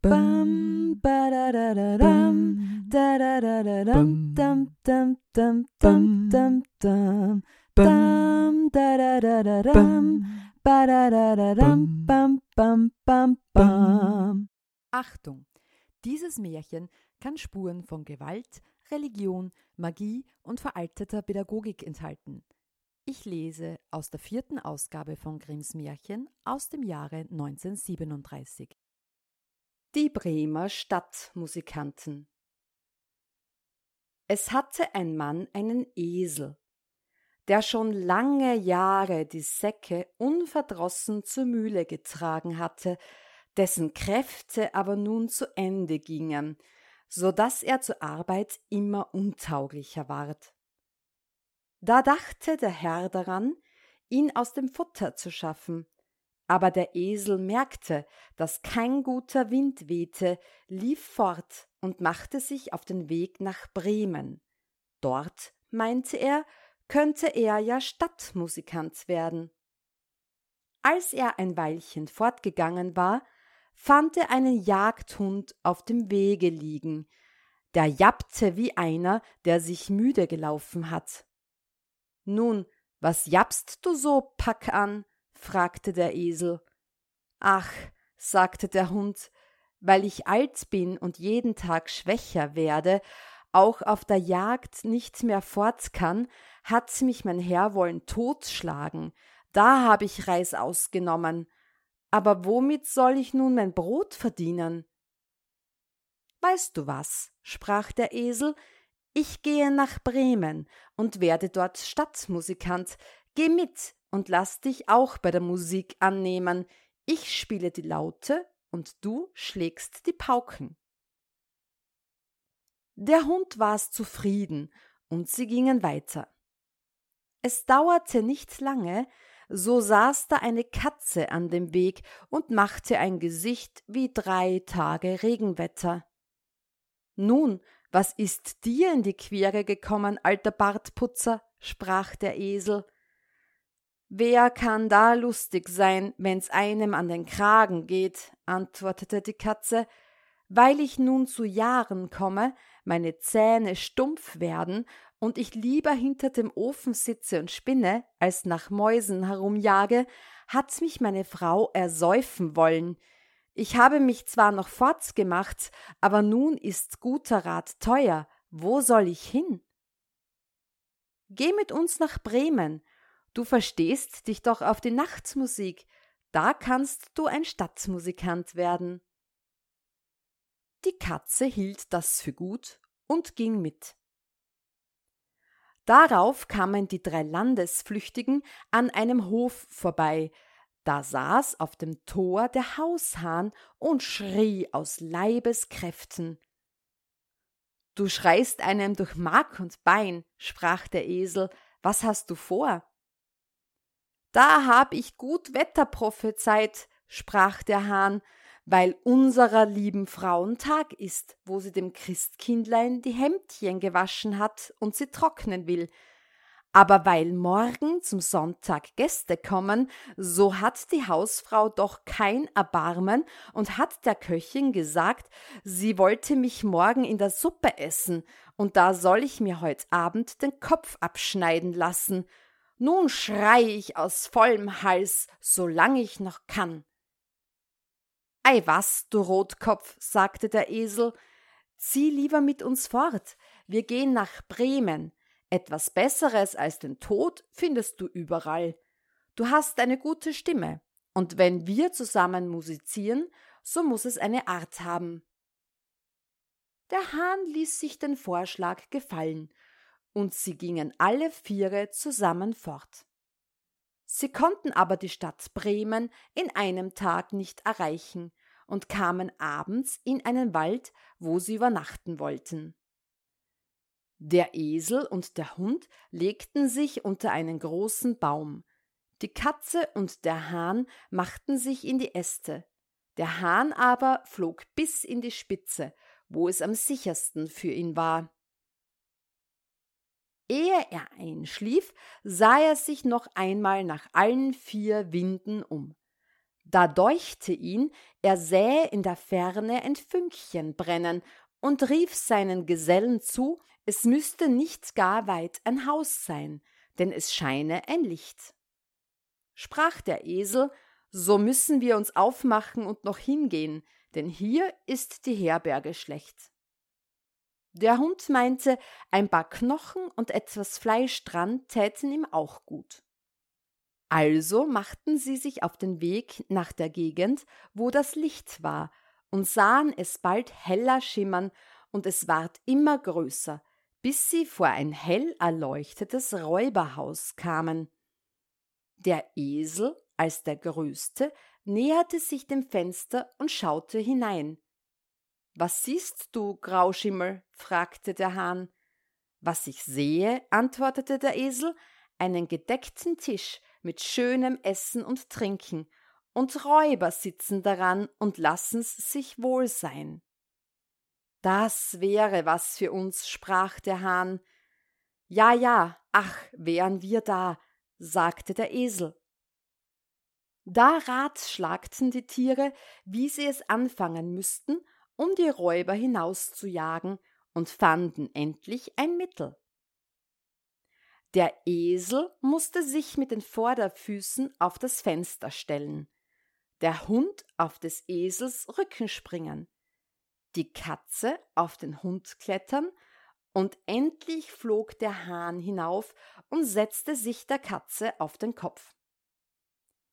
Bam, ba da da da dam, da da da da dam, dam dam dam dam dam dam, dam da da da da dam, ba da da da dam, bam bam bam bam. Achtung! Dieses Märchen kann Spuren von Gewalt, Religion, Magie und veralteter Pädagogik enthalten. Ich lese aus der vierten Ausgabe von Grimms Märchen aus dem Jahre 1937. Die Bremer Stadtmusikanten Es hatte ein Mann einen Esel, der schon lange Jahre die Säcke unverdrossen zur Mühle getragen hatte, dessen Kräfte aber nun zu Ende gingen, so dass er zur Arbeit immer untauglicher ward. Da dachte der Herr daran, ihn aus dem Futter zu schaffen, aber der Esel merkte, dass kein guter Wind wehte, lief fort und machte sich auf den Weg nach Bremen. Dort, meinte er, könnte er ja Stadtmusikant werden. Als er ein Weilchen fortgegangen war, fand er einen Jagdhund auf dem Wege liegen, der jappte wie einer, der sich müde gelaufen hat. Nun, was jappst du so, Pack an? Fragte der Esel. Ach, sagte der Hund, weil ich alt bin und jeden Tag schwächer werde, auch auf der Jagd nicht mehr fort kann, hat mich mein Herr wollen totschlagen. Da hab ich Reis ausgenommen. Aber womit soll ich nun mein Brot verdienen? Weißt du was? sprach der Esel, ich gehe nach Bremen und werde dort Stadtmusikant. Geh mit, und lass dich auch bei der Musik annehmen. Ich spiele die Laute und du schlägst die Pauken. Der Hund war's zufrieden und sie gingen weiter. Es dauerte nicht lange, so saß da eine Katze an dem Weg und machte ein Gesicht wie drei Tage Regenwetter. Nun, was ist dir in die Quere gekommen, alter Bartputzer? sprach der Esel. Wer kann da lustig sein, wenn's einem an den Kragen geht? antwortete die Katze. Weil ich nun zu Jahren komme, meine Zähne stumpf werden und ich lieber hinter dem Ofen sitze und spinne, als nach Mäusen herumjage, hat mich meine Frau ersäufen wollen. Ich habe mich zwar noch fortgemacht, aber nun ist guter Rat teuer. Wo soll ich hin? Geh mit uns nach Bremen, Du verstehst dich doch auf die Nachtmusik, da kannst du ein Stadtmusikant werden. Die Katze hielt das für gut und ging mit. Darauf kamen die drei Landesflüchtigen an einem Hof vorbei, da saß auf dem Tor der Haushahn und schrie aus Leibeskräften. Du schreist einem durch Mark und Bein, sprach der Esel, was hast du vor? Da hab ich gut Wetter prophezeit, sprach der Hahn, weil unserer lieben Frauen Tag ist, wo sie dem Christkindlein die Hemdchen gewaschen hat und sie trocknen will. Aber weil morgen zum Sonntag Gäste kommen, so hat die Hausfrau doch kein Erbarmen und hat der Köchin gesagt, sie wollte mich morgen in der Suppe essen, und da soll ich mir heut Abend den Kopf abschneiden lassen, nun schrei ich aus vollem Hals, solang ich noch kann. Ei was, du Rotkopf, sagte der Esel, zieh lieber mit uns fort, wir gehen nach Bremen. Etwas Besseres als den Tod findest du überall. Du hast eine gute Stimme, und wenn wir zusammen musizieren, so muss es eine Art haben. Der Hahn ließ sich den Vorschlag gefallen und sie gingen alle viere zusammen fort. Sie konnten aber die Stadt Bremen in einem Tag nicht erreichen und kamen abends in einen Wald, wo sie übernachten wollten. Der Esel und der Hund legten sich unter einen großen Baum, die Katze und der Hahn machten sich in die Äste, der Hahn aber flog bis in die Spitze, wo es am sichersten für ihn war. Ehe er einschlief, sah er sich noch einmal nach allen vier Winden um. Da deuchte ihn, er sähe in der Ferne ein Fünkchen brennen und rief seinen Gesellen zu, es müsste nicht gar weit ein Haus sein, denn es scheine ein Licht. Sprach der Esel, so müssen wir uns aufmachen und noch hingehen, denn hier ist die Herberge schlecht. Der Hund meinte, ein paar Knochen und etwas Fleisch dran täten ihm auch gut. Also machten sie sich auf den Weg nach der Gegend, wo das Licht war, und sahen es bald heller schimmern, und es ward immer größer, bis sie vor ein hell erleuchtetes Räuberhaus kamen. Der Esel, als der größte, näherte sich dem Fenster und schaute hinein. Was siehst du, Grauschimmel? fragte der Hahn. Was ich sehe, antwortete der Esel, einen gedeckten Tisch mit schönem Essen und Trinken, und Räuber sitzen daran und lassen's sich wohl sein. Das wäre was für uns, sprach der Hahn. Ja, ja, ach, wären wir da, sagte der Esel. Da ratschlagten die Tiere, wie sie es anfangen müssten, um die Räuber hinauszujagen, und fanden endlich ein Mittel. Der Esel musste sich mit den Vorderfüßen auf das Fenster stellen, der Hund auf des Esels Rücken springen, die Katze auf den Hund klettern, und endlich flog der Hahn hinauf und setzte sich der Katze auf den Kopf.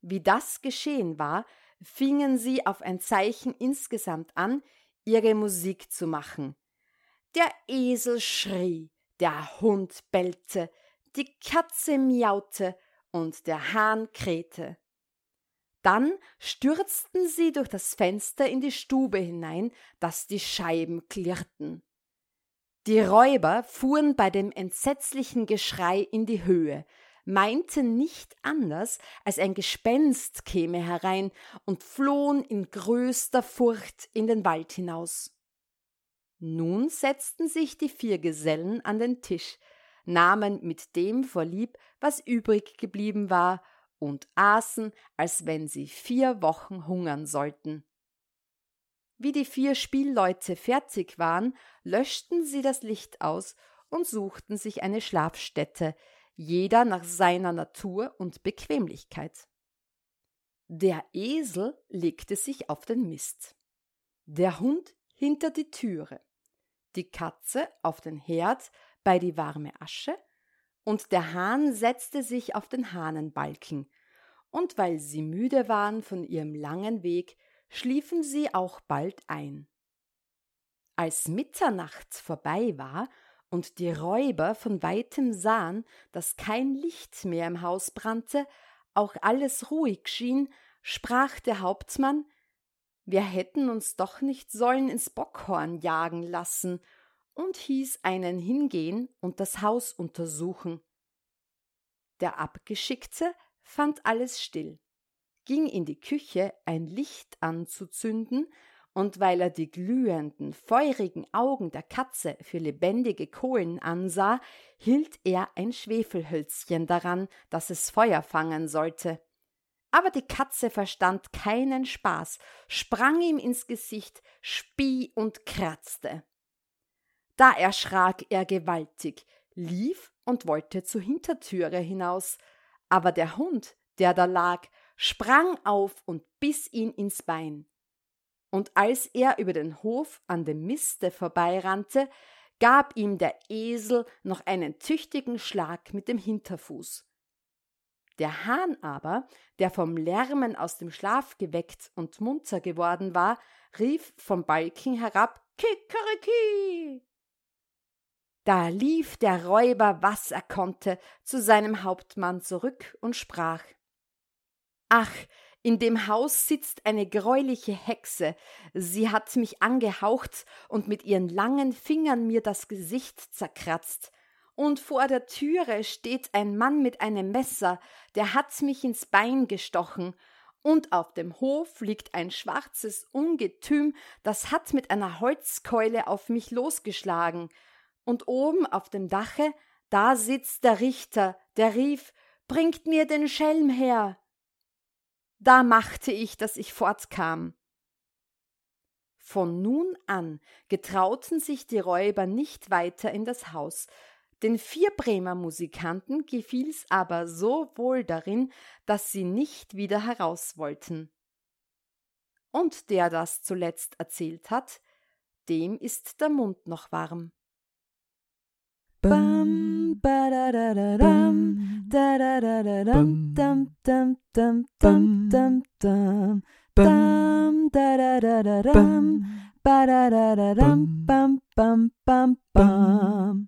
Wie das geschehen war, fingen sie auf ein Zeichen insgesamt an, ihre Musik zu machen. Der Esel schrie, der Hund bellte, die Katze miaute und der Hahn krähte. Dann stürzten sie durch das Fenster in die Stube hinein, dass die Scheiben klirrten. Die Räuber fuhren bei dem entsetzlichen Geschrei in die Höhe, meinten nicht anders, als ein Gespenst käme herein und flohen in größter Furcht in den Wald hinaus. Nun setzten sich die vier Gesellen an den Tisch, nahmen mit dem vorlieb, was übrig geblieben war, und aßen, als wenn sie vier Wochen hungern sollten. Wie die vier Spielleute fertig waren, löschten sie das Licht aus und suchten sich eine Schlafstätte, jeder nach seiner Natur und Bequemlichkeit. Der Esel legte sich auf den Mist, der Hund hinter die Türe, die Katze auf den Herd bei die warme Asche, und der Hahn setzte sich auf den Hahnenbalken, und weil sie müde waren von ihrem langen Weg, schliefen sie auch bald ein. Als Mitternacht vorbei war und die Räuber von weitem sahen, dass kein Licht mehr im Haus brannte, auch alles ruhig schien, sprach der Hauptmann Wir hätten uns doch nicht sollen ins Bockhorn jagen lassen, und hieß einen hingehen und das Haus untersuchen. Der Abgeschickte fand alles still, ging in die Küche ein Licht anzuzünden, und weil er die glühenden, feurigen Augen der Katze für lebendige Kohlen ansah, hielt er ein Schwefelhölzchen daran, dass es Feuer fangen sollte. Aber die Katze verstand keinen Spaß, sprang ihm ins Gesicht, spie und kratzte. Da erschrak er gewaltig, lief und wollte zur Hintertüre hinaus, aber der Hund, der da lag, sprang auf und biss ihn ins Bein und als er über den Hof an dem Miste vorbeirannte, gab ihm der Esel noch einen tüchtigen Schlag mit dem Hinterfuß. Der Hahn aber, der vom Lärmen aus dem Schlaf geweckt und munter geworden war, rief vom Balken herab Kikeriki. Da lief der Räuber, was er konnte, zu seinem Hauptmann zurück und sprach Ach, in dem Haus sitzt eine greuliche Hexe. Sie hat mich angehaucht und mit ihren langen Fingern mir das Gesicht zerkratzt. Und vor der Türe steht ein Mann mit einem Messer, der hat mich ins Bein gestochen. Und auf dem Hof liegt ein schwarzes Ungetüm, das hat mit einer Holzkeule auf mich losgeschlagen. Und oben auf dem Dache, da sitzt der Richter, der rief, Bringt mir den Schelm her! Da machte ich, dass ich fortkam. Von nun an getrauten sich die Räuber nicht weiter in das Haus, den vier Bremer Musikanten gefiel's aber so wohl darin, dass sie nicht wieder heraus wollten. Und der das zuletzt erzählt hat, dem ist der Mund noch warm. Bam, ba da da da dam, da da da da dam, dam dam dam dam dam dam, dam da da da da dam, ba da da da dam, bam bam bam bam.